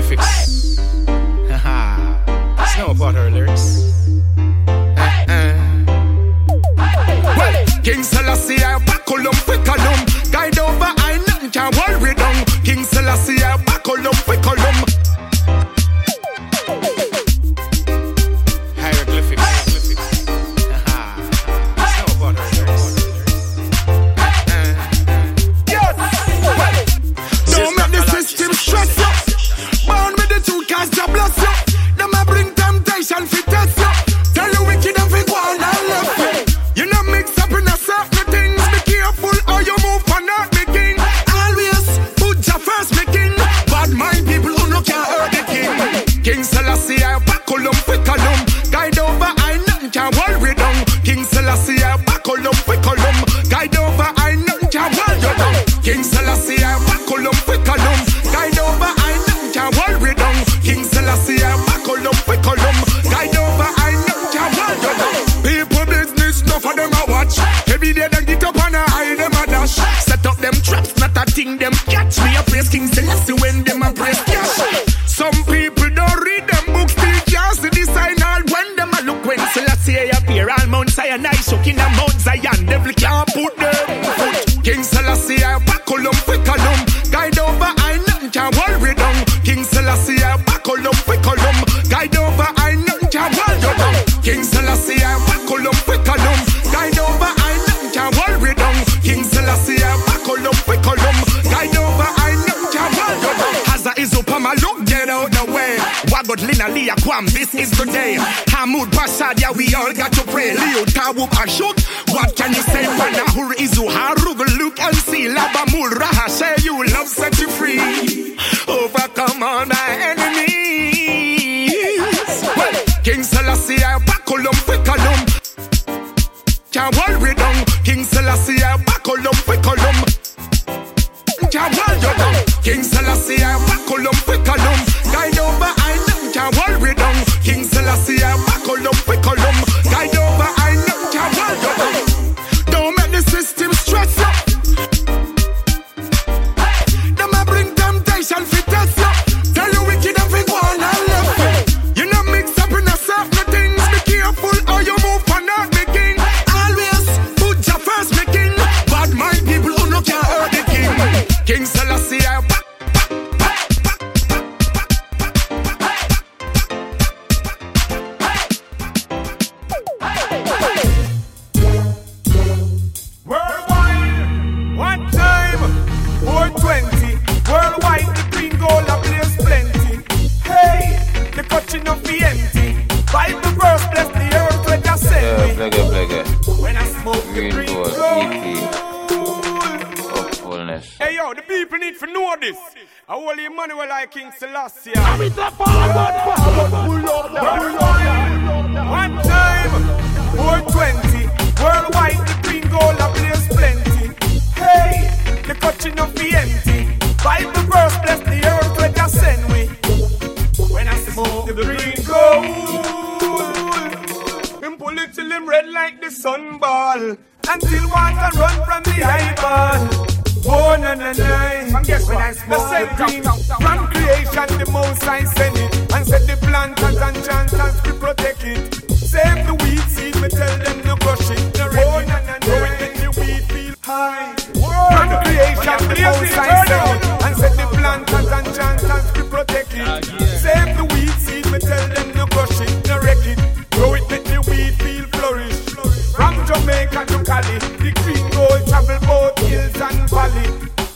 Hieroglyphics. Haha. Snow about her lyrics. Well, uh-uh. King Selassie, I buckle up, quick on Guide over, I nothing can worry down. King Selassie, I buckle up, quick get out the way. Wagot Lina Lia Kwam, this is the day. Hamud Bashad, yeah, we all got to pray. Leo Tawub Ashok, what can you say? Wanahur Izu Harug, look and see. Labamul Raha, say you love set you free. Overcome all my enemies. Well, King Selassie, I on them. Can't worry down. King Selassie, I on them. Can't worry down. King Selassie, I buckle up, on them. Guide over, I know, can't worry down. King Selassie, I buckle up, quick on holy Emmanuel like King Selassie. One time, 420. Worldwide, the green gold a blaze plenty. Hey, the cutting of the empty. Bible verse bless the earth when you send me. When I smoke the green gold, him pull it till him red like the sunball. Until water run from the eyeball. Oh, na na na. And guess when I smoke the green, from creation the most I send it. And set the planters and chanters to protect it. Save the weed seed, me tell them to crush it. No oh, na na na. So it make the weed feel high. From creation the most I send it. And set the planters and chanters to protect it. Ah, Save the weed seed, me tell them to crush it. No wreck it. So it make the weed feel flourish. From Jamaica to Cali, the green gold travel both hills valley.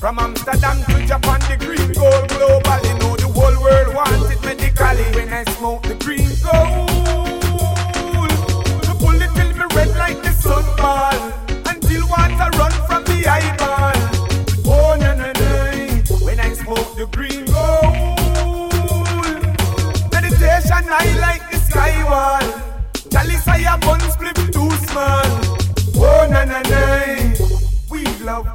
From Amsterdam to Japan, the green gold globally. Know the whole world wants it medically. When I smoke the green gold, the bullet till me red like the sunball. Until water run from the eyeball. Oh na na na, when I smoke the green gold, meditation I like the sky wall. Chalice I a bun split too small. Oh na na na, we love.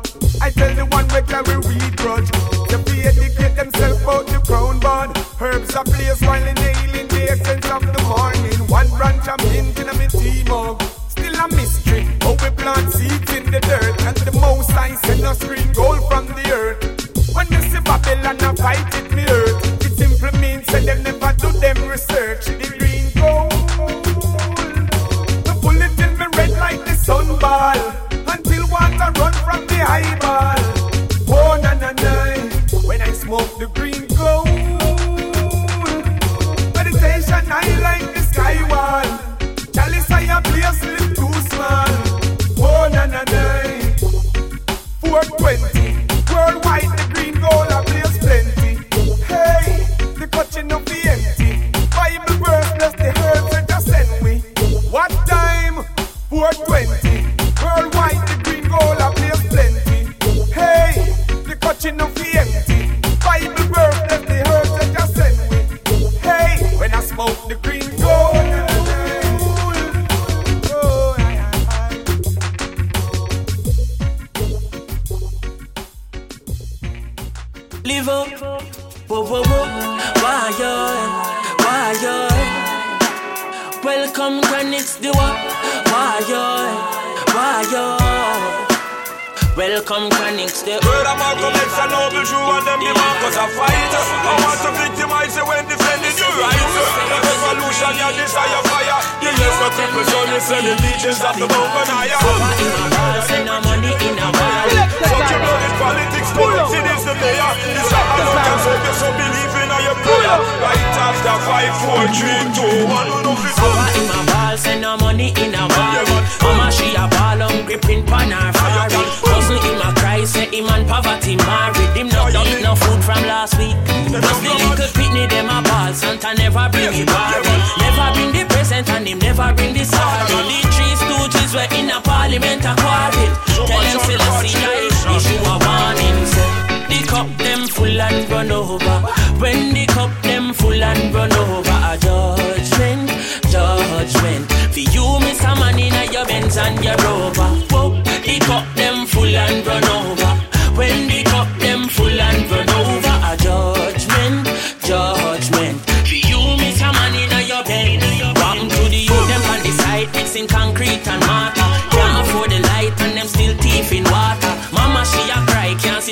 I tell the one we carry weed grudge. To be educate themselves about the crown bud. Herbs are place while inhaling the essence of the morning. One branch I'm mint in a me tea mug. Still a mystery. How we plant seeds in the dirt. And the most I send us green gold from the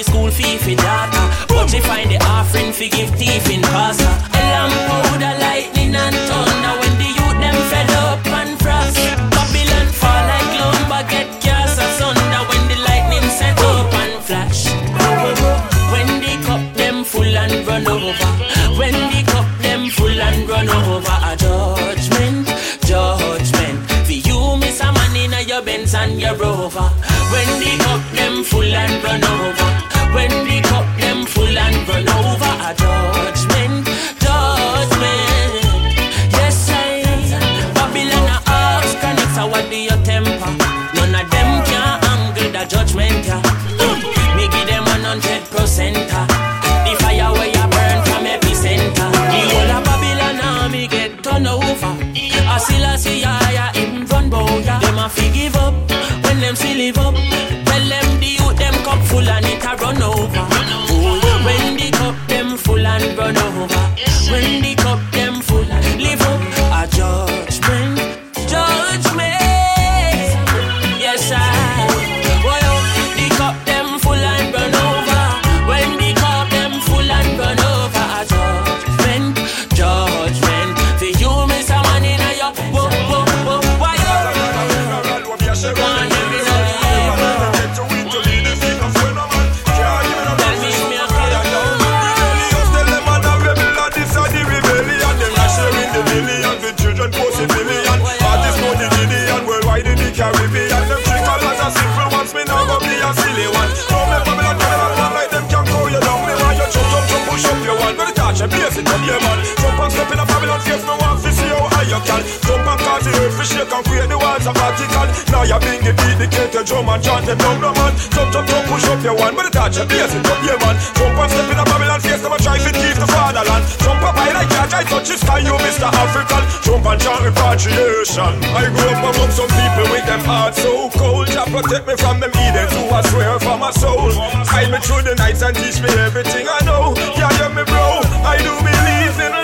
school fee for daughter. But she find the offering fi give thief in Gaza. afraid the walls of Vatican. Now you're being beat, the cater drum and chant the drum, no man. Jump, jump, jump, push up your one, but the touch your blaze it up, yeah man. Jump and step in a Babylon, face them and try to leave the fatherland. Jump up high like Jack, I touch the sky, you Mr. African. Jump and chant repatriation. I grew up among some people with them hearts so cold. Jah protect me from them heathens who I swear for my soul. Guide me through the nights and teach me everything I know. Yeah, yeah, me bro, I do believe in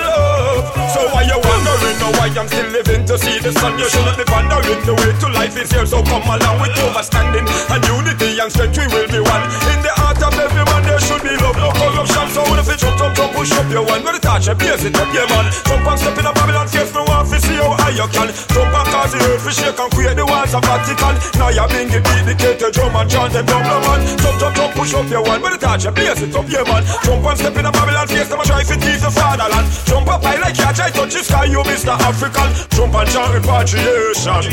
so why you wondering now why I'm still living to see the sun? You shouldn't be wondering The way to life is here, so come along with understanding and unity and strength. We will be one. In the heart of every man, there should be love, no corruption. So if you jump, jump, jump, push up your one. When the touch your base, it up yeah, man. Jump and step in a Babylon, face no one to see how high you can. Jump and cause the earth to shake and create the walls of Vatican. Now you're being dedicated, drum and chant them down, man. Jump, jump, jump, push up your one. When the touch your base, it up yeah, man. Jump and step in a Babylon, face them and try to tease the fatherland. Jump up high like you I touch the sky, you Mr. African. Jump and chant repatriation,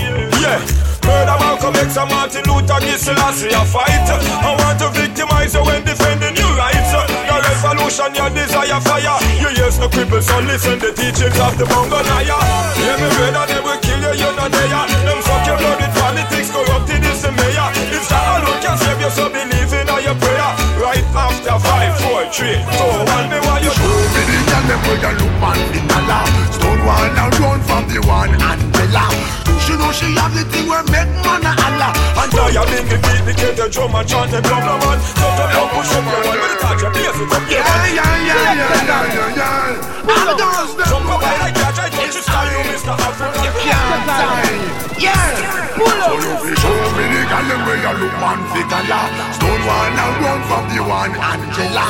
yeah. Murder Malcolm X and Martin Luther King Selassie a fight. I want to victimize you when defending your rights. The revolution, your desire fire. You use no cripples, so listen the teachings of the Mongolian. Yeah, me brother, they will kill you, you're not there. Them fuck your blood with politics, corrupted is the mayor. It's the alone can save you, so believe in all your prayer. Right after five, four, three, two, one, me while you. Show me the girl them where you look man the color Stonewall and run from the one Angela She know she have the thing where make man a holla. And Now you bring the beat, the kid, the drum and chant the drum, man. Jump, jump, jump, push up your one, with the touch, you blaze it up, yeah. Yeah, yeah, yeah, yeah, yeah, yeah, yeah All the girls them Jump up high like catch, I touch the sky, you Mr. African. can't die. Yeah. So you fi show me the girl them where you look man fi color Stonewall and run from the one Angela.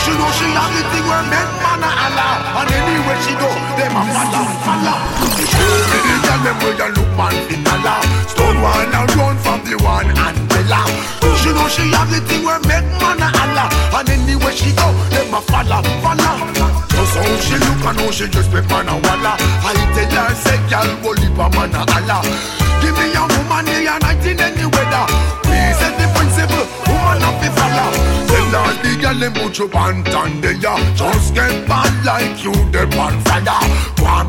She know she have the thing where make man a holla? And anywhere she go, them a follow, follow Show me the girl them where you look man fi color Stonewall and run from the one Angela She know she have the thing where make man a holla. And anywhere she go, them a follow, follow Just how she look and how she just make man a walla. I tell her say girl, bully pa man a holla. Give me a woman day and night in any weather We set the principle, woman have to follow Her the girl them put you on there Just get bad like you the on fire.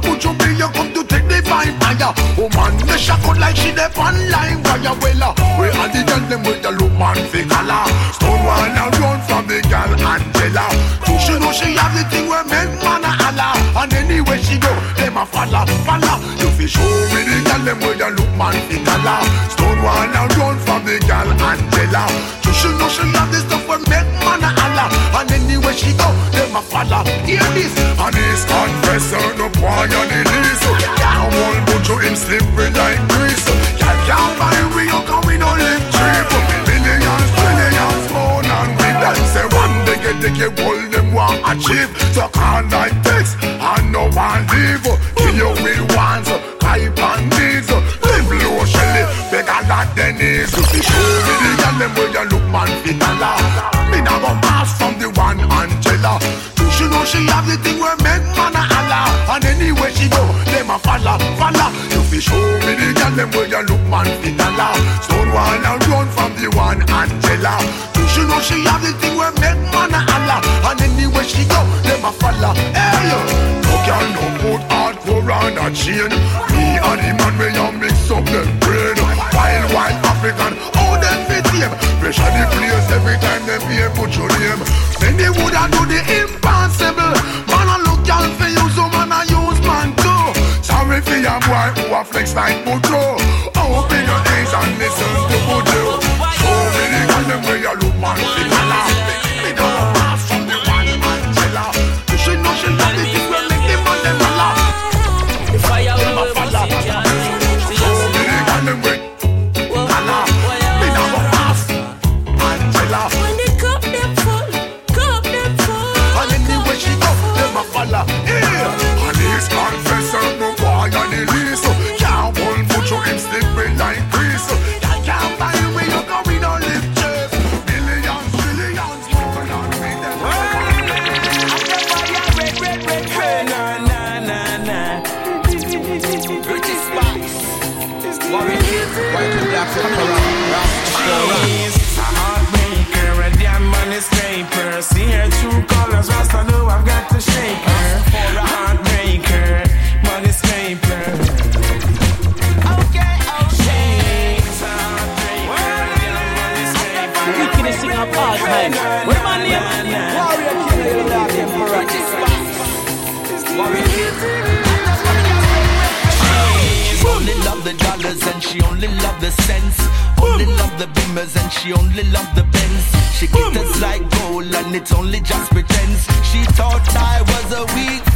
Put you be you come to take the fine fire. Woman the shock out like she the on line wire Well uh, we are the girl them with the look man fi color. Stonewall and run from the girl Angela. So she know she have the thing where make man a holla And anywhere she go, them a follow, follow. You fi show me the girl them with the look man fi color. Stonewall and run from the girl Angela she know she love this stuff where make man a holla And anywhere she go, them a follow Hear this. And this confessor no boy on the list Can't hold but you him slippery like grease. Can't can't buy we you don't live cheap. Millions, trillions, more than we done. Say one day get the get all them want achieve. So call like this and no one leave. Kill you lot they need To show me the girl them where you look man fit a lot Me nah go pass from the one Angela. She know she have the thing where make man a holla? And anywhere she go, them a follow, follow You fi show me the girl them where you look man fit a lot Stonewall and run from the one Angela. She know she have the thing where make man a holla? And anywhere she go, them a follow Hey, no girl no put hardcore on a chain. Me and the man where you mix up them brain Wild, wild African, how them fit him Pressure the place every time them hear put your name. They woulda do the impossible. Man a look y'all for you, so man a use man too. Sorry for your boy who a flex like Bujo Open your eyes and listen to Bujo the beamers and she only loved the Benz. She glitters like gold and it's only just pretense. She thought I was a weak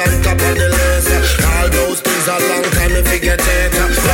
on top of the list. All those things a long time to forget it.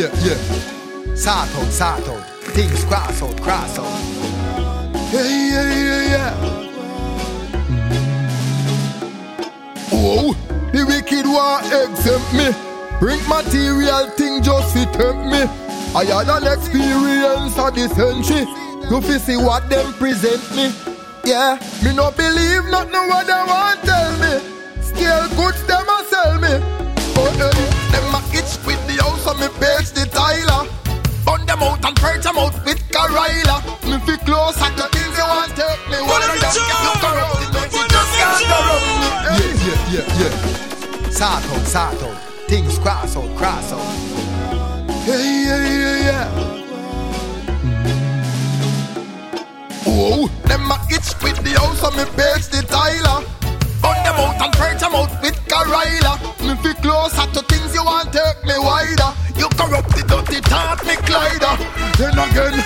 yeah, yeah. Sato, Sato, things cross out, cross out. Yeah, yeah, yeah, yeah. Mm. Oh, the wicked one exempt me. Bring material thing just to tempt me. I had an experience of this century. To fi see what them present me. Yeah, me no believe not know what they want tell me. Still goods them a sell me. But hey, them a itch with the house of me pay. Bun them out and purge them out with Carilla. Me fi close at the things you want take me. One of them can look around it, make it just can't go around me. Yeah, yeah, yeah, yeah. Sort out, sort out. Things cross out, cross out. Hey, yeah, yeah, yeah. Whoa, them a itch with the house and me page the Tyler. Bun them out and purge them out with Carilla. Me fi closer to things you want take me wider. You corrupt the dirty talk me glider. Then again,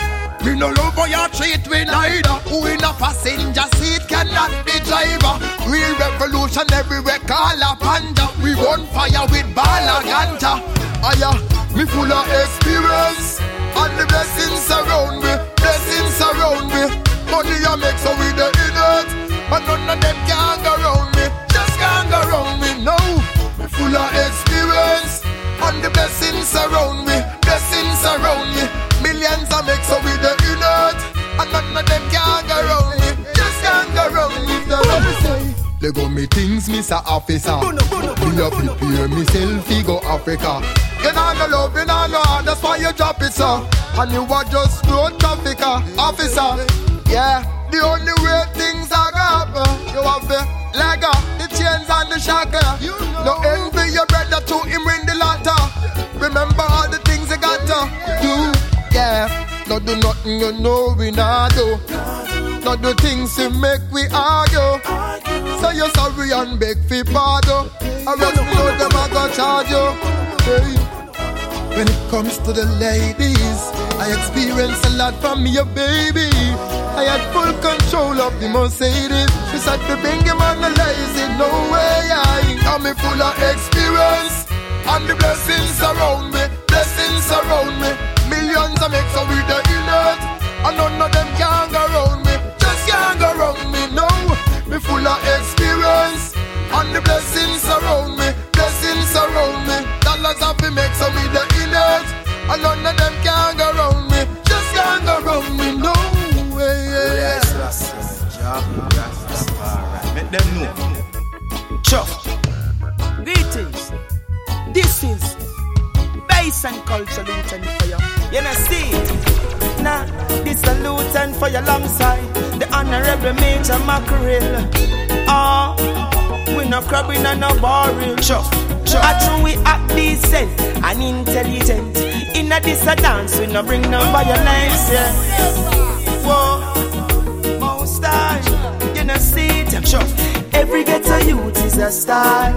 me no love how you treat me neither. Who in passenger seat cannot be driver. Real revolution everywhere call a panda. We run fire with ball and ganja. Aya, me full of experience. And the blessings around me, blessings around me. Money I make so we the in it. And none of them can go round me, just can't go round me, no. Me full of experience. And the blessings surround me. Millions I make so we the in it. And none of them can go me, just can't go round me, no. Let go me things, Mr. Officer. Me a prepare myself to go Africa. You know no love, you know no heart, that's why you drop it, sir. And you are just road trafficker, officer. Yeah, the only way things are gonna happen, you have the leg up, the chains and the shackle. No envy your brother to him win the latter. Remember all the things you got to do. Yeah, no do nothing you know we not do. Not do things to make we argue. So you're sorry and beg for pardon. I rest me know them I go charge you. Hey. When it comes to the ladies, I experience a lot from me, a baby. I had full control of the Mercedes. She said to bring him on the lazy, no way. I am me full of experience, and the blessings around me, blessings surround me. Millions I make so we the in and none of them can go around me, just can't go around me. No, me full of experience, and the blessings surround me, blessings surround me. Dollars have to make so we the in and none of them can go around me, just can't go around me. No way. Yeah, yeah. Make them know. Chuck. Greetings. This is bass and culture Luton for you. You know, see. Nah, this a Luton for your long side. the honorable Major Mackerel. Ah, we no crabbing and no boring. Chuck. Chuck. I true we act decent and intelligent. In a this a dance, we no bring no violence. Yeah. Whoa, most time, you know, see it. Chuck. Every ghetto youth is a star,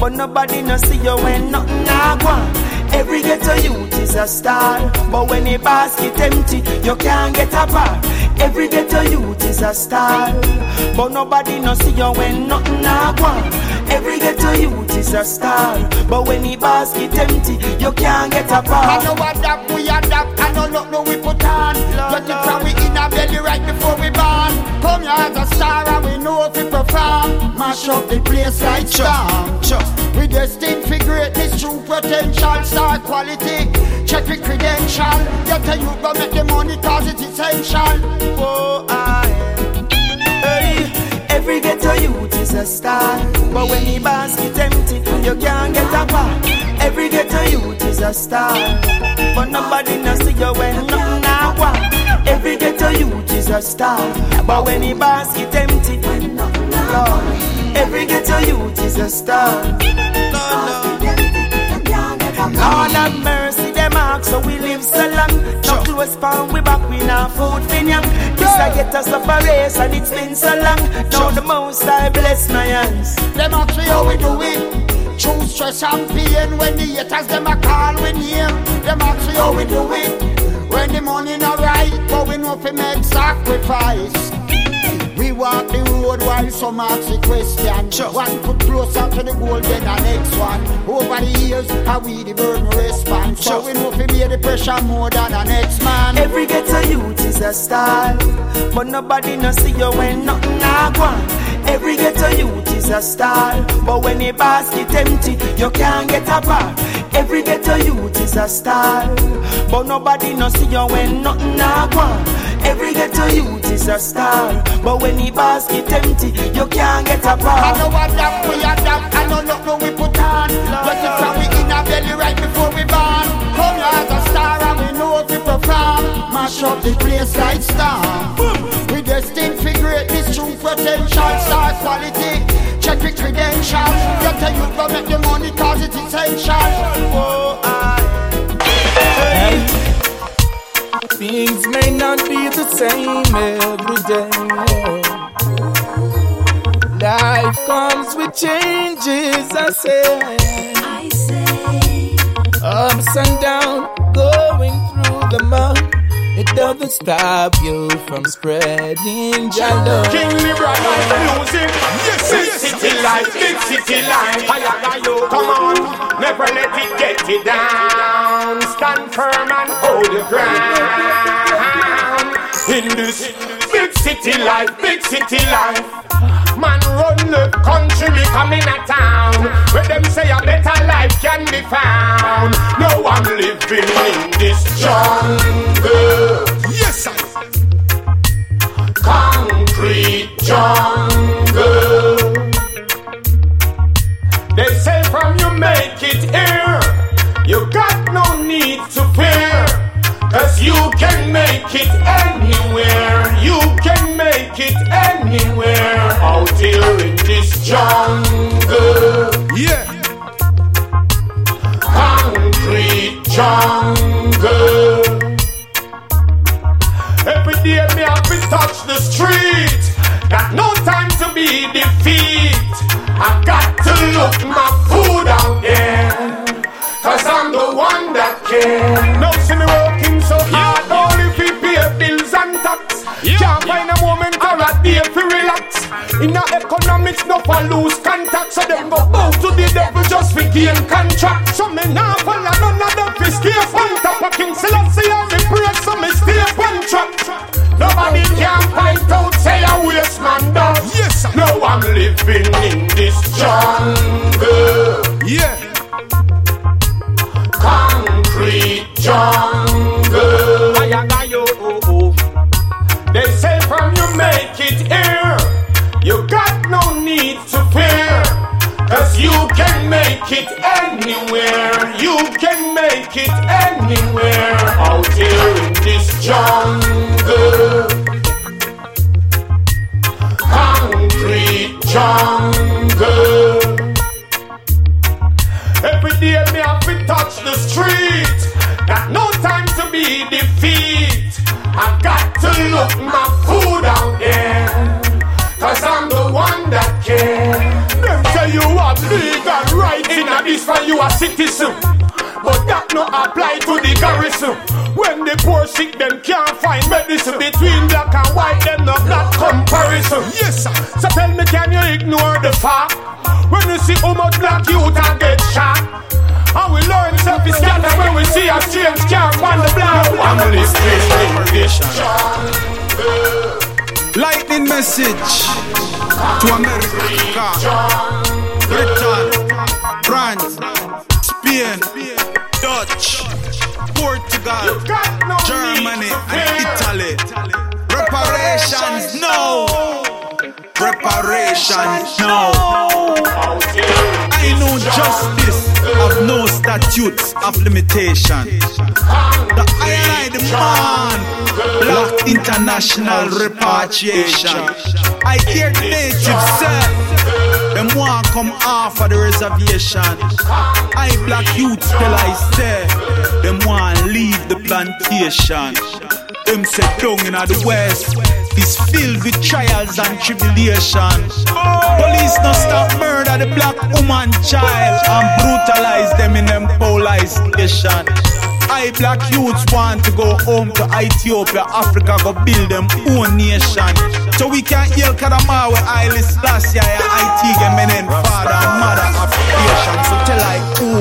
but nobody no see you when nothing go on. Every ghetto youth is a star, but when the basket empty, you can't get a bar. Every ghetto youth is a star, but nobody no see you when nothing a go on. Every ghetto youth is a star, but when the basket empty, you can't get a bar. I know adapt, we adapt, I know look no we put on. Get it from we in our belly right before we born. Come here as a star and we know if we perform. Mash up the place like storm. We destined for greatness, true potential, star quality. Check the credential. Get a youth go make the money cause it's essential. Oh, I every ghetto youth is a star. But when the basket empty, you can't get a bar. Every ghetto youth is a star. But nobody knows see you when nothing a want. Every ghetto youth is a star. But when the basket empty, Lord, every ghetto youth is a star. Lord have mercy, them ask so we live so long. No close pound, we back, we now food fin young. This Us up a race and it's been so long. Now the most I bless my hands. Them ask me how we do it. True stress and pain when the haters them a call we name. Them ask me how we do it. When the money not right, but we know fi make sacrifice. We walk the road while some ask the question. One foot closer to the goal than the next one. Over the years, how we the burden response. So we know fi bear the pressure more than the next man. Every ghetto youth is a star, but nobody no see you when nothing a go. Every ghetto youth is a star, but when the basket empty, you can't get a bar. Every ghetto youth is a star, but nobody no see you when nothing a go on. Every ghetto youth is a star, but when the basket empty, you can't get a bar. I know adapt, we adapt, I know look no we put on. But it's how we in our belly right before we born. Come here as a star and we know if we perform. Mash up the place like star. We destined for greatness, true potential, star quality. Check the credentials. Get a youth go make the money cause it's essential. Oh, I. Things may not be the same every day. Life comes with changes, I say. I say, Ups and downs, going through the mud. It doesn't stop you from spreading your love. King Libra life music. Yes, big city life, big city life. I got you. Come on, never let it get you down. Stand firm and hold your ground. In this big city life, big city life. Man run the country, me coming a town Where them say a better life can be found No one living in this jungle have to touch the street. Got no time to be defeat. I got to look my food out there. Cause I'm the one that can. Them say you have legal rights in a this for you a citizen. But that no apply to the garrison. When the poor sick, them can't find medicine. Between black and white, them no black comparison. Yes, sir. So tell me, can you ignore the fact? When you see how much black youth a get shot And we learn self-scatter when we see a strange camp on the listening in this jungle Lightning message to America, Britain, France, Spain, Dutch, Portugal, no Germany, and. Italy. Reparations now. Reparations now. Know justice have no statutes of limitation. The I the man, Black International Repatriation. I hear the natives say, them want come off of the reservation. I black youth till I say, them want leave the plantation. Them say down in the west is filled with trials and tribulation. Police no stop murder the black woman child and brutalize them in them police station. I black youths want to go home to Ethiopia, Africa, go build them own nation. So we can heal Kadama with Haile Selassie, Itege Menen, father and mother of creation. So tell I who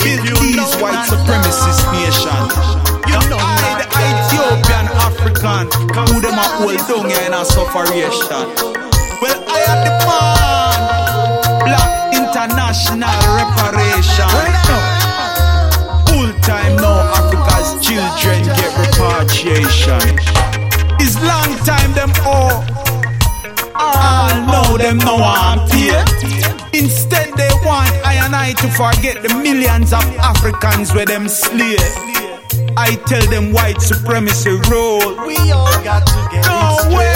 build these white supremacist nation. You know hold down here in a sufferation. Well, I am the man, black international reparation. Full time now, Africa's children get repatriated. appreciation. It's long time them oh. ah, all. All know them no want here. Instead they want I and I to forget the millions of Africans where them slave. I tell them white supremacy rule. We all got to get No way.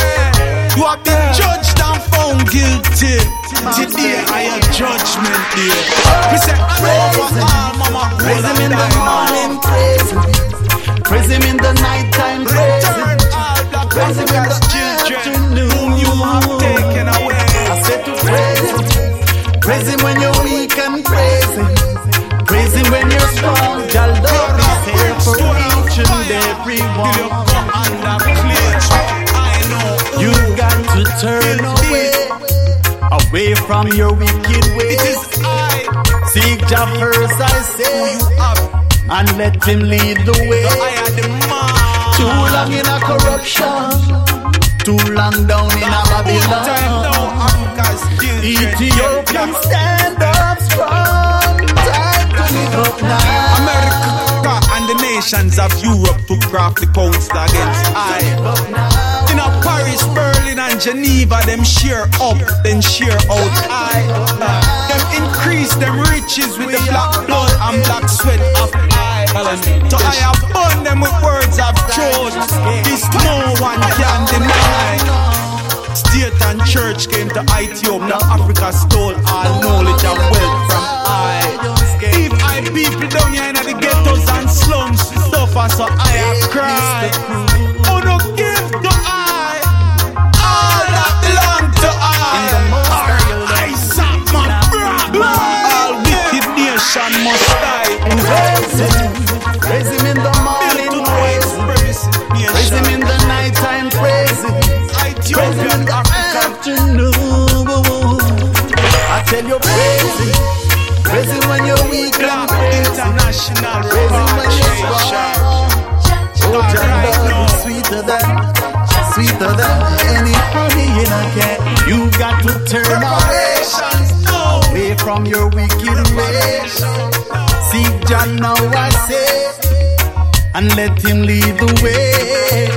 You have been judged and found guilty. Today I am judgment day. We say over all mama Praise him in the morning, praise him. Praise him in the nighttime, praise him. Return all black Praise him in the children afternoon. whom you have taken away. I said to praise him. Praise him when you're weak and praise him. Praise him when you're strong. And you one. under clear. You got to turn away, away from your wicked ways. Seek Jah first, I say, and let Him lead the way. I am the man. Too long in a corruption, too long down in a Babylon. Ethiopian stand up strong. Nations of Europe to craft the council against I. In a Paris, Berlin, and Geneva, them share up, then share out I. Them increase them riches with the black blood and black sweat of I. So I have burn them with words of truth. This no one can deny. State and church came to Ethiopia. Africa stole all knowledge and wealth from I. I people down here in the ghettos and slums suffer, so I have cried. Oh no, give to I. All that belong to I. I sack my brother. All wicked nation must die. Praise Him, praise Him in the morning, praise Him. Praise Him in the nighttime, praise Him. Praise Him in the afternoon. I tell you, praise Him. Black. International Praise Him when you're Repatriation. Oh, Right Jah now. love is sweeter than, sweeter than any honey in a can. You got to turn away, from your wicked ways. Seek Jah now, I say, and let Him lead the way.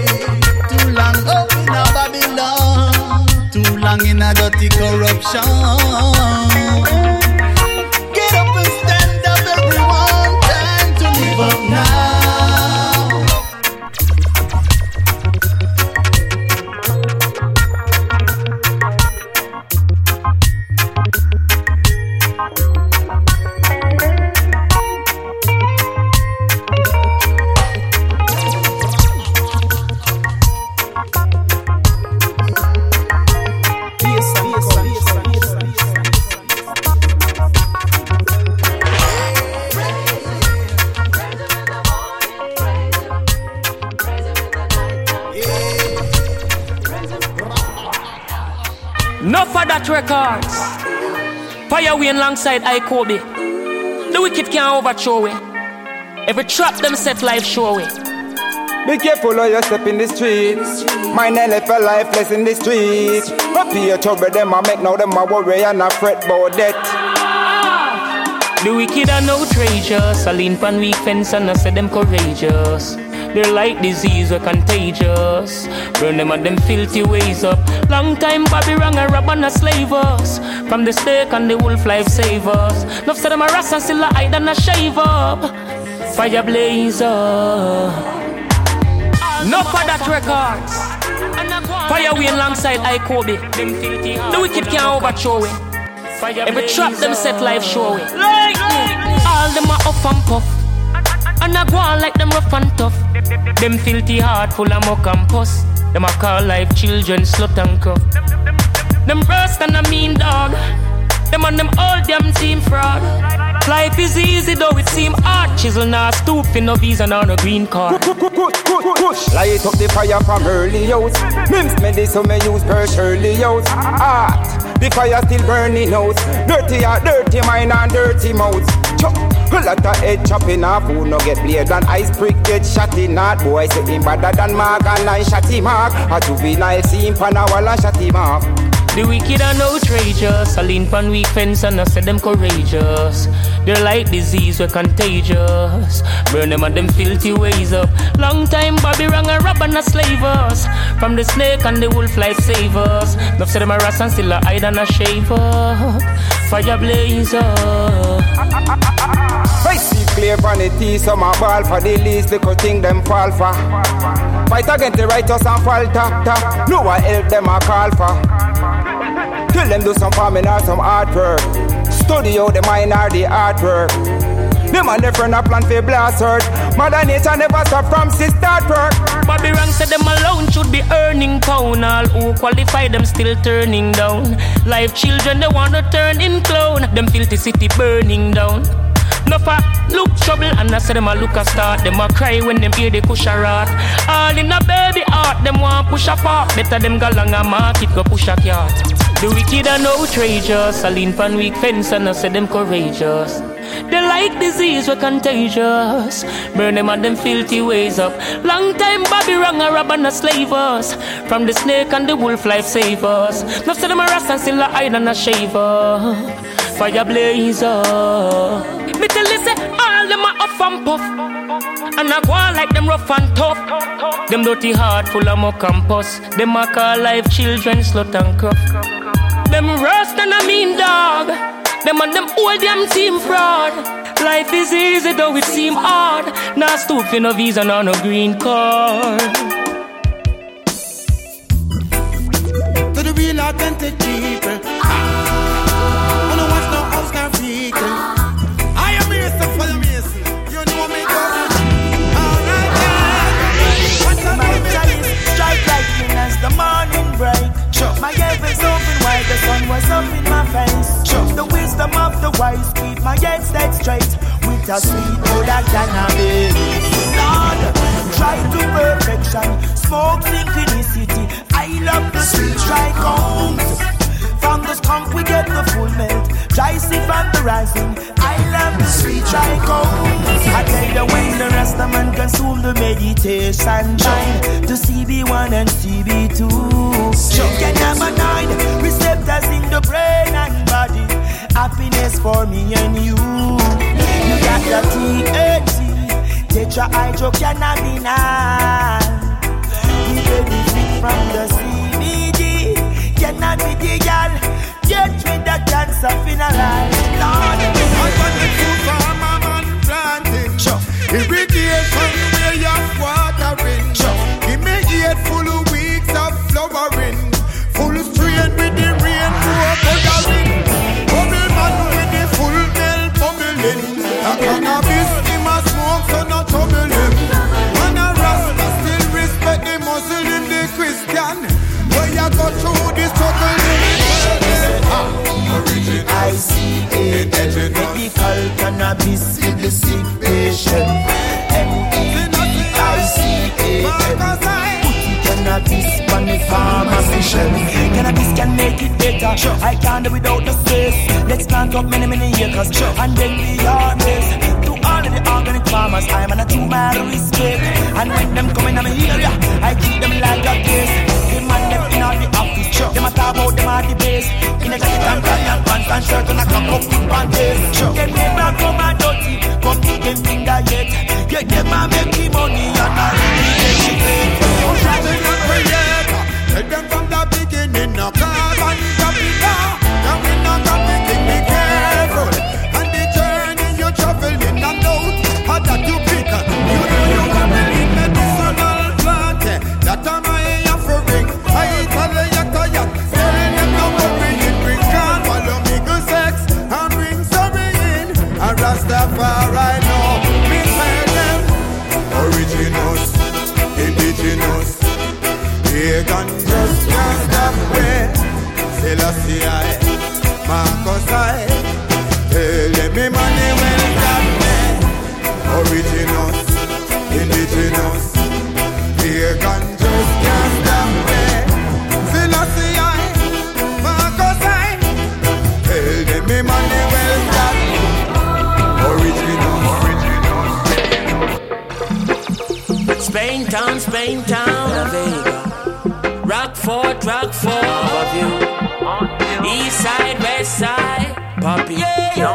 Too long up in a Babylon, too long in a dirty corruption. Up now. Records. Fire we alongside I Kobe. The wicked can't overthrow it. Every trap them set life show it. Be careful how you step in the streets. Mind and life a lifeless in the streets. Up here trouble them I make now them a worry and a fret about that. The wicked are outrageous. I lean pan weak fence and I say them courageous. They're like disease, we're contagious. Burn them and them filthy ways up. Long time Bobby wrong a rob and a slave us. From the stake and the wolf life save us. Enough said them a ras and still a hide and a shave up. Fire blaze up. No for that records. Fire we alongside I Kobe. The wicked can't overthrow it. Every trap them set life show it. All them are off and puff. And I go on like them rough and tough. Them filthy heart full of muck and pus. Them a call life children slut and cuff. Them burst and a mean dog. Them and them all them team fraud. Life is easy though it seem hard. Chisel now stooping no visa nor no green card. Push, push, light up the fire from early out. Mims me this so me use per early out. Art, the fire still burning out. Dirty heart, dirty mind and dirty mouth. Chop, a lot of head chopping off. Who no get blade and ice prick get shot in heart. Boy say him better than Mark and I shot him off. A juvenile see him pan a wall and shot him off. The wicked and outrageous. I lean pan weak fence and I say them courageous. They're like disease, we're contagious. Burn them and them filthy ways up. Long time Bobby rang a rob and a slave us. From the snake and the wolf life save us. Enough say them a ras and still a hide and a shave up. Fire blaze up. I see clear vanity, some a ball for the least little thing them fall for. Fight against the righteous and falter. No one help them a call for. Tell them do some farming or some artwork. Study out the mind or the artwork. Them and their friend a plan for blast hurt. Mother nature never stop from sister work. Bobby Rank said them alone should be earning pound. All who qualify them still turning down. Life children they wanna turn in clown. Them filthy city burning down. Look trouble and I say them a look a start. Them a cry when them hear the push a rat. All in a baby heart, them want push a pop. Better them go long a market go push a cart. The wicked and outrageous. I lean pan weak fence and I say them courageous. They like disease, we're contagious. Burn them and them filthy ways up. Long time Bobby rang a rob and a slave us. From the snake and the wolf life save us. No say them a rasta and still a hide and a shaver. Fire blaze up. Me tell you say all them a up and puff. And I go on like them rough and tough. Them dirty heart full of muck and pus. Them a call life children slut and cuff. Them rust and I mean dog. Them and them old damn team fraud. Life is easy though it seem hard. Now stoop for no visa nor no green card. To the real authentic people. Ah. Wanna watch no house car break. My heavens open wide, the sun was up in my face. The wisdom of the wise keep my head set straight with a sweet of cannabis. Lord, try to perfection, smoke synchronicity. I love the sweet dry cones. From the skunk we get the full melt. Dry sea from the rising. I love the sweet dry cones. I tell you when the rest of consume meditation time to CB1 and CB2. Cannabinoid receptors in the brain and body. Happiness for me and you. You got the THC, tetrahydrocannabinol. The benefit from the CBD cannot be the gal. Get with the cancer funeral. Lord, I want the food planting. Irrigation where you're watering. Give me eight full weeks of flowering. Full strain with the rain rainbow coloring. Bubble man with the full bell bubbling. A cannabis him a smoke so no trouble him. Man a rasta still respect the Muslim, the Christian. Where you go through the struggle. It. Cannabis on the pharmacy shelf. Cannabis can make it better. I can't do without the space. Let's plant up many, many acres. And then we harvest. To all of the organic farmers, I'm on a two mile respect. And when them come in my area, I keep them like a case. Office. Them a talk about them at the base. In a jacket and tie and pants and shirt and a cock up with panties. Them never come and dirty. Come to them finger yet. Yeah, them a make the money and a really get it. Traveling and creator. Tell them from the beginning, no carbon Selassie I, Marcus I. Tell them me money well got me. Originals, indigenous. Pagan just can't stop me. Selassie I, Marcus I. Tell them me money well got me. Originals, originals. Spain town, Spain town, La Vega. Rockfort, Rockfort, of you. East side, west side, poppy. Yeah.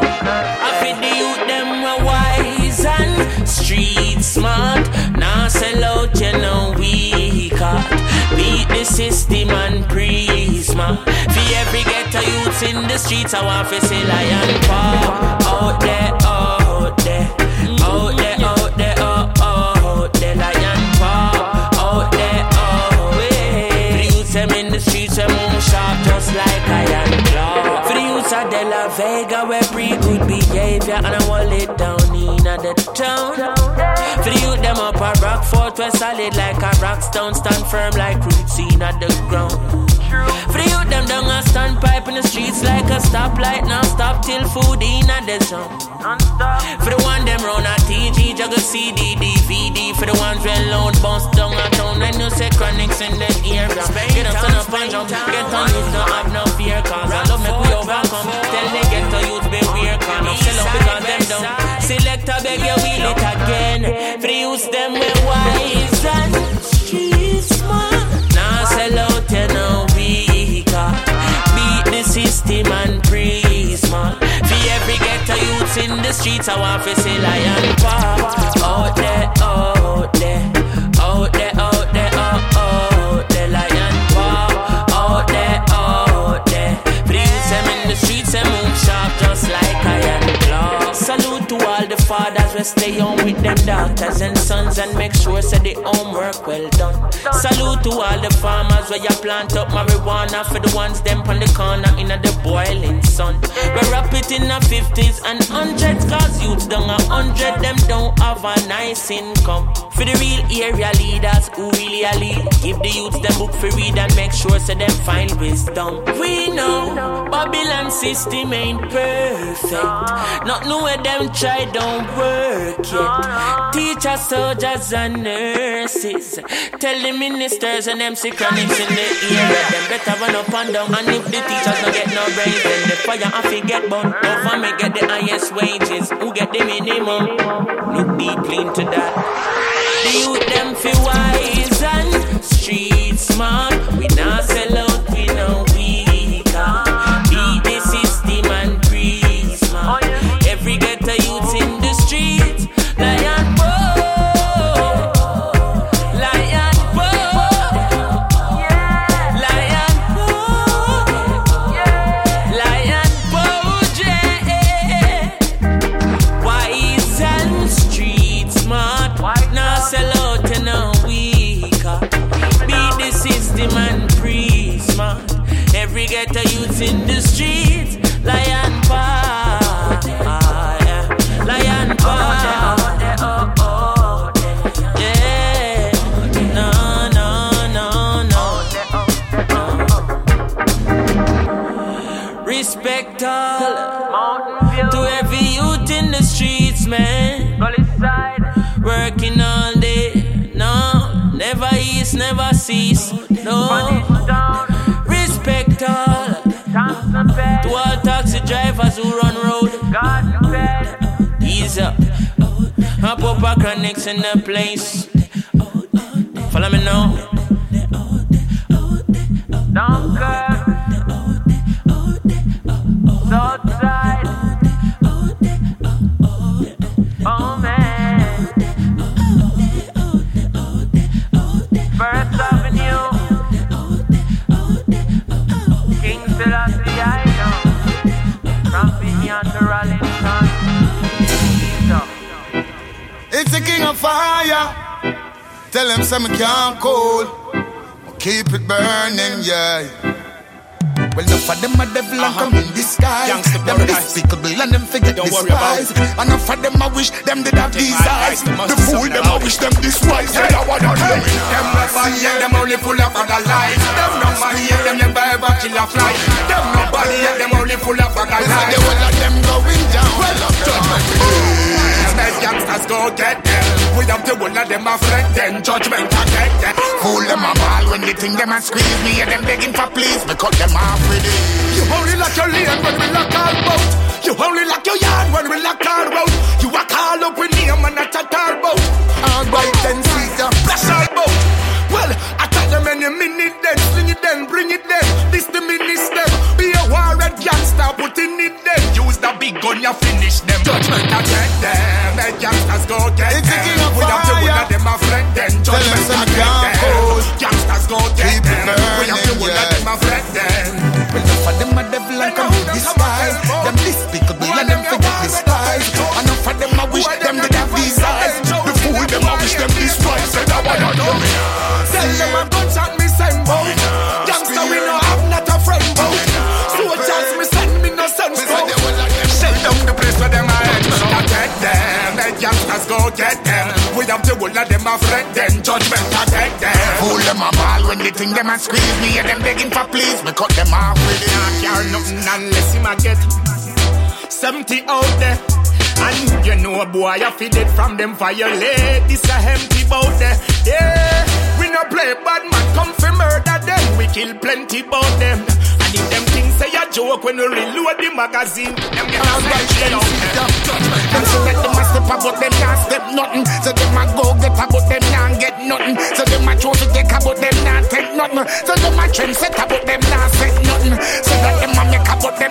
I feel the youth them were wise and street smart. Now sell out, you know we caught. Beat the system and prisma. For every ghetto youth in the streets, I want to see lion pop out there, out of De La Vega, where breed good behavior, and I want it down in the town. For the youth, them up a rock fort, we're solid like a rock stone, stand firm like roots in the ground. For the youth, them down a standpipe in the streets like a stoplight, now stop till food in the zone. For the one them round a TG, juggle CD, DVD. For the ones when load bounce down a town, then you say chronics in the area. Get up, turn up and jump, get on youth, don't have no fear, cause I love make we overcome. Tell the ghetto youth beware, cause no sell out because them down. Select a beg you wheel it again. For the youths, them we wise and system and prisma. For every ghetto youths in the streets, I want to see lion pop. Out there, out there, out there, out there, fathers we stay home with them daughters and sons and make sure say the homework well done. Salute to all the farmers where you plant up marijuana for the ones them on the corner in the boiling sun. We wrap it in the fifties and hundreds cause youths down a hundred them don't have a nice income. For the real area leaders who really a lead, give the youths them book for read and make sure say them find wisdom. We know Babylon system ain't perfect. Not know where them try don't work yet. Ah, ah. Teachers, soldiers, and nurses. Tell the ministers and them sick chronics in the area. Them better run up and down. And if the teachers don't get no brains, then the fire have to get burnt. Government get the highest wages. Who get the minimum? Look deeply into that. The youth them feel wise and street smart. We not sell in the place. Burning, yeah. Well, enough of them a devil and come in disguise. Gangsta Them despicable and them forget Don't about spies. Enough of them I wish them did have these eyes. the fool them I wish them this wise. They don't wanna tell me. Them nobody, yeah, them only full of other lies. Them nobody, yeah, them never ever kill a fly. Them nobody, yeah, them only full of other They lies. the whole of them going down. Well, judgment. Make gangsters go get them we have the whole of them affect then judgment affect them. Fool them a ball when they think them a squeeze me and them begging for please because cut them off with it. You only lock your lane when we lock our boat. You only lock your yard when we lock our road. You a call up with name and not a tar boat. All right then, Caesar, bless our boat. Well, I tell them any minute then, sling it then, bring it then. This the minister, be a war and gangster, put in it then. Use the big gun, you finish them. Judgment attack them, and gangsters go get them. Go get them. We have the whole of them a friend, then judgment I take them. Fool them a ball when they think them a squeeze me and them begging for please. Me cut them off with it. Nah, care nothing unless him a get 70 out there. And you know, a boy, I feed it from them violate. This a empty bout there. Yeah, we no play bad man, come for murder them. We kill plenty bout them. And if them things say a joke when we reload the magazine, them get a right out there. Them so let them a step about them can't step nothing. So them a go get about them can't get nothing. So them a try to take about them can't take nothing. So them a trend set about them can't set nothing. So that them a make about them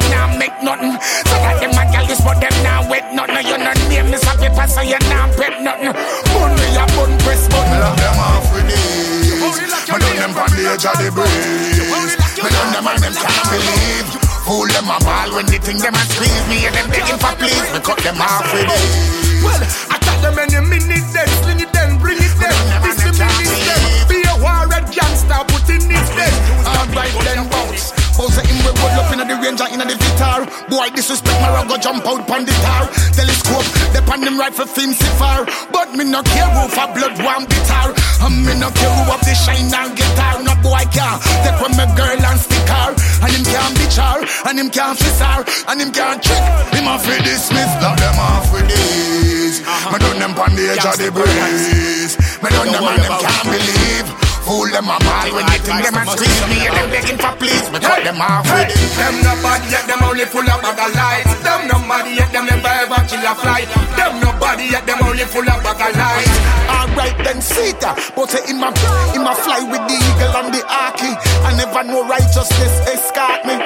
ball when they think them a squeeze me and them begging for please. Me cut them off with it. Well, I got them any minute then, sling it then, bring it then. This the minute then. Be a warrior gangster, put in this then. Alright then, bounce. Bounce him we roll up inna the range and inna the guitar. Boy disrespect my go jump out pon the tar. Telescope, the pan him right for film see far. But me no care who for blood one guitar. And me no care who up the shine and guitar. Boy can take from my girl and stick her. And him can't bitch her. And him can't fist her. And him can't trick. Him off with dismiss. Lock them off with this. Me done them pon the edge of the breeze. Me done them and them can't believe. Fool them a ball when they think them a squeeze me and them begging for please. Me cut them off with it. Them no bad yet, them only full of bag of lies. Them no mad yet, them never ever kill a fly. Them no yet, them only full of bag of lies. Alright then, Sita. But say in my in my fly with the eagle and the arky. I never know righteousness escort me.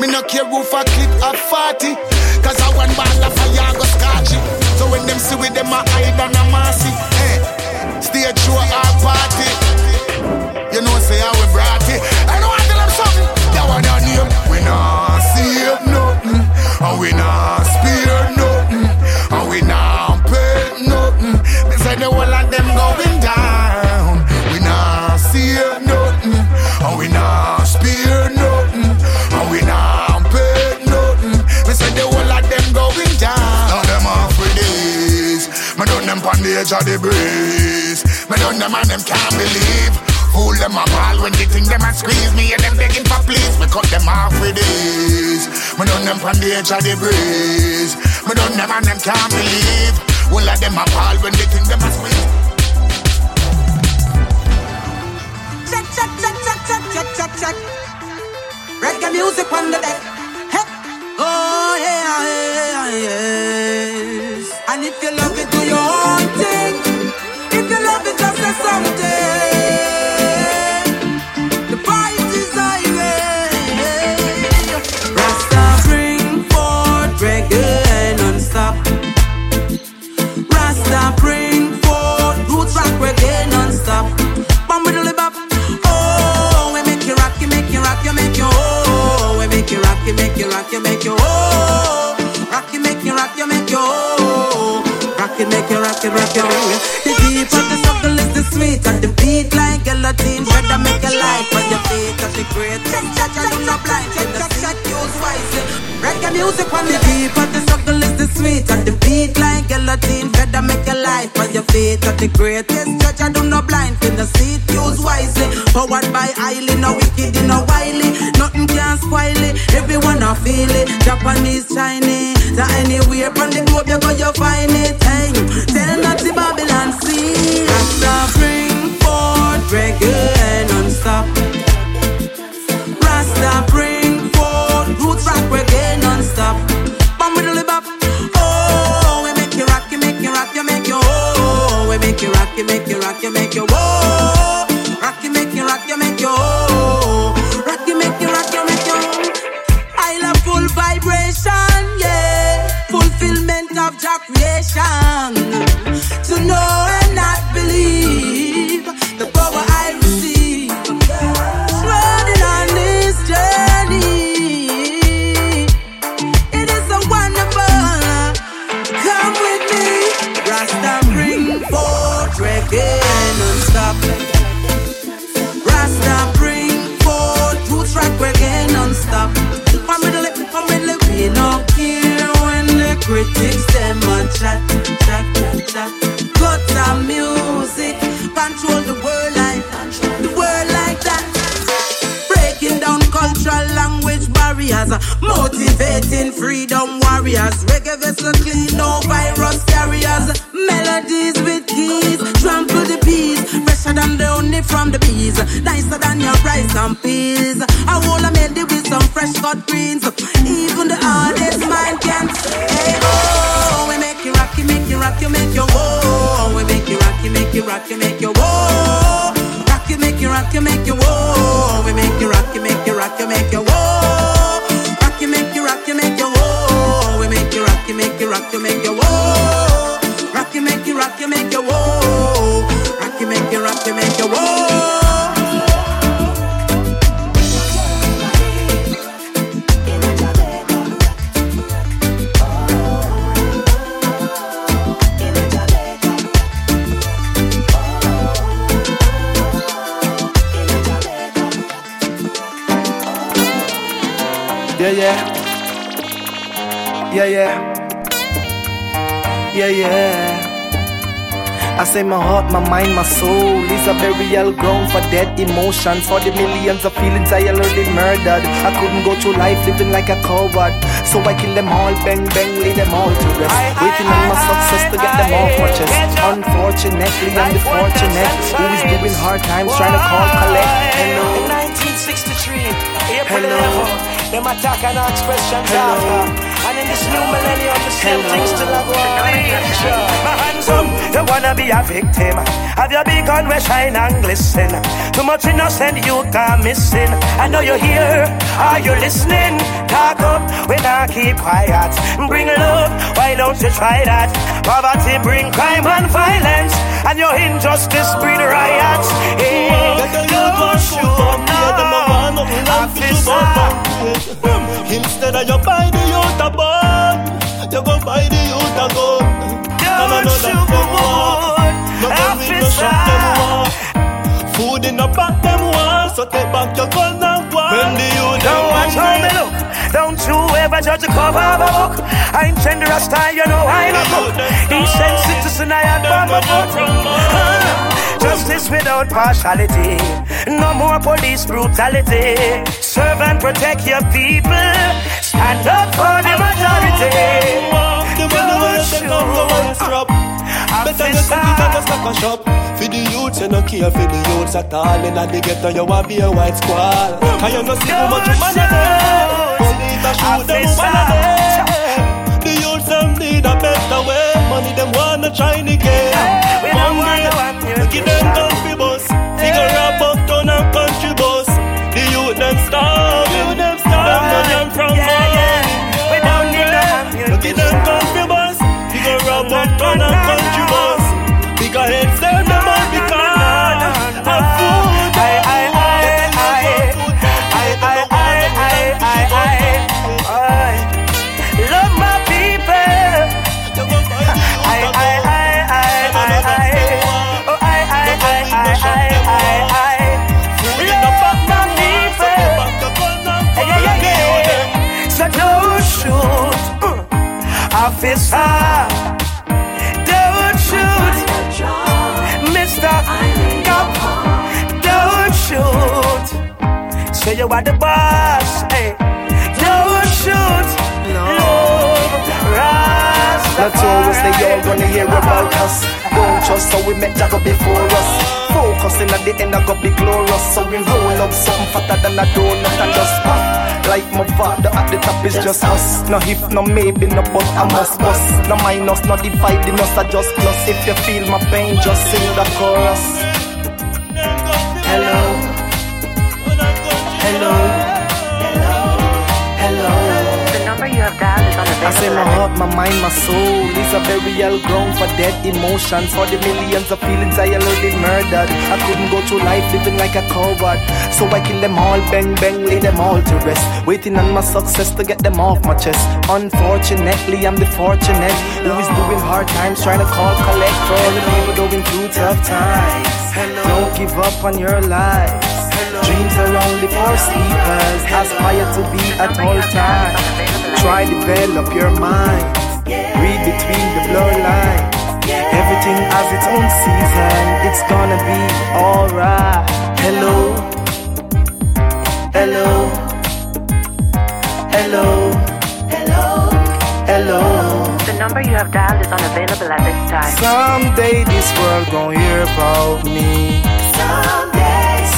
Me no care who for clip at 40. Cause I want ball of fire go scotchy. So when them see with them a hide and a mercy. Eh, stage show our party. Say how we brought it. I know I tell them something. That one on name. We not save nothing. And we not spare nothing. And we not pay nothing. Me say the whole of them going down. We not save nothing. And we not spare nothing. And we not pay nothing. Me say the whole of them going down. Now them off with this. Me done them pon the edge of the breeze. Me done them and them can't believe. Fool them a ball when they think them a squeeze me and them begging for please. Me cut them off with this. Me done them from the edge of the breeze. Me done them and them can't believe. All of them a ball when they think them a squeeze. Check, check, check, check, check, check, check, check. Reggae music on the deck. Hey. Oh yeah, yeah, yes. And if you love it, do your own thing. If you love it, just say something. You make you oh. Rock you make you rock, you make you oh. Rock it, make you rock it, rock you. The deep of the struggle is the sweet and the beat like guillotine. Better make a life for your faith of the great. Check, check, I'm not blind. Check, check, check, use wisely. Reggae music on the deep of the struggle is the sweet and the beat like guillotine. Better make a life for your faith of the greatest. Church I do not blind in the seat, use wisely. Powered by highly, no wicked, no wily. Nothing can spoil it. Everyone I feel it. Japanese, Chinese, to anywhere from the globe you go, you find it. Hey, tell not the Babylon see. Rasta bring forth reggae non-stop. Rasta bring forth roots rock reggae non-stop. Bam with the bop. Oh, we make you rock, you make you rock, you make you oh. We make you rock, you make you rock, you make you oh. Rock, you make you rock, you make you oh. Critics them a chat, chat, chat, chat. Cut the music, control the world like, the world like that. Breaking down cultural language barriers, motivating freedom warriors. Reggae vessel clean, no virus carriers. Melodies with keys, trample the peace. Fresher than the honey from the bees, nicer than your rice and peas. I wanna with some fresh cut greens. Even the hardest man can say, oh, we make you rock, you make you rock, you make you whoa. We make you rock, you make you rock, you make you whoa. Rock you, make you rock, you make you whoa. We make you rock, you make you rock, you make Yeah, yeah. Yeah, yeah. Yeah, yeah. I say my heart, my mind, my soul is a burial ground for dead emotions. For the millions of feelings I already murdered. I couldn't go through life living like a coward. So I kill them all, bang, bang, lay them all to rest. Waiting on my success to get them off my chest. Unfortunately, I'm the fortunate who is doing hard times trying to call collect. Hello. In 1963, April Hello. 11, them attack and ask questions after. And in this new millennium, the same things still are going on. My hands up, you wanna be a victim. Have your big gun where shine and glisten. Too much innocent youth are missing. I know you're here, are you listening? Talk up when I keep quiet. Bring love, why don't you try that? Poverty bring crime and violence, and your injustice breed riots. Hey, don't shoot no officer. Hmm. Instead of you buy the youth a bun, you go buy the youth a gun. And another them want, no gun with no shot them want. Food in the back them want, so take back your gun and. When the youth Don't watch how me look. Don't you ever judge the cover of a book. I'm tender as style, you know I know cook. Decent citizen, I had bomb a book. Justice without partiality. No more police brutality. Serve and protect your people. Stand up for the majority. The money where you take off the one strap. Better you take it and just like a shop. For the youths, you no care for the youths at all. In the ghetto, you want be a white squall. Can you no see how much money there? Police a shoot them one of them. Are the boss. Hey. Don't shoot. No. That's always they all gonna hear about us. Don't trust how we met Jagger before us. Focusing at the end, I got be glorious. So we roll up something fatter than a donut and just puff. Like my father at the top is just us. No hip, no maybe, no but I must bust. No minus, no dividing us, I just plus. If you feel my pain, just sing the chorus. I say my heart, my mind, my soul is a burial ground for dead emotions. For the millions of feelings I already murdered. I couldn't go through life living like a coward. So I kill them all, bang, bang, lay them all to rest. Waiting on my success to get them off my chest. Unfortunately, I'm the fortunate who is doing hard times, trying to call collect for all the people going through tough times. Don't give up on your lives. Dreams are only for sleepers. Aspire to be at all times. Try develop your mind. Read between the blur lines. Everything has its own season. It's gonna be alright. Hello. Hello. Hello. Hello. Hello. The number you have dialed is unavailable at this time. Someday this world gon' hear about me. Someday,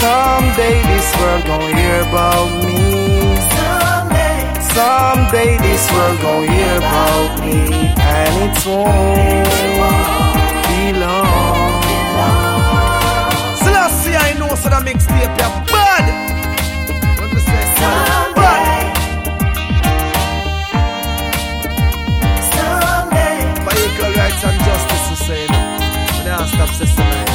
Someday this world gon' hear about me. someday, Someday this world gon' hear about me. And it won't be long. Selassie, I know so that mixtape ya bad. What me say? someday, someday. For rights and justice to say no. We don't stop system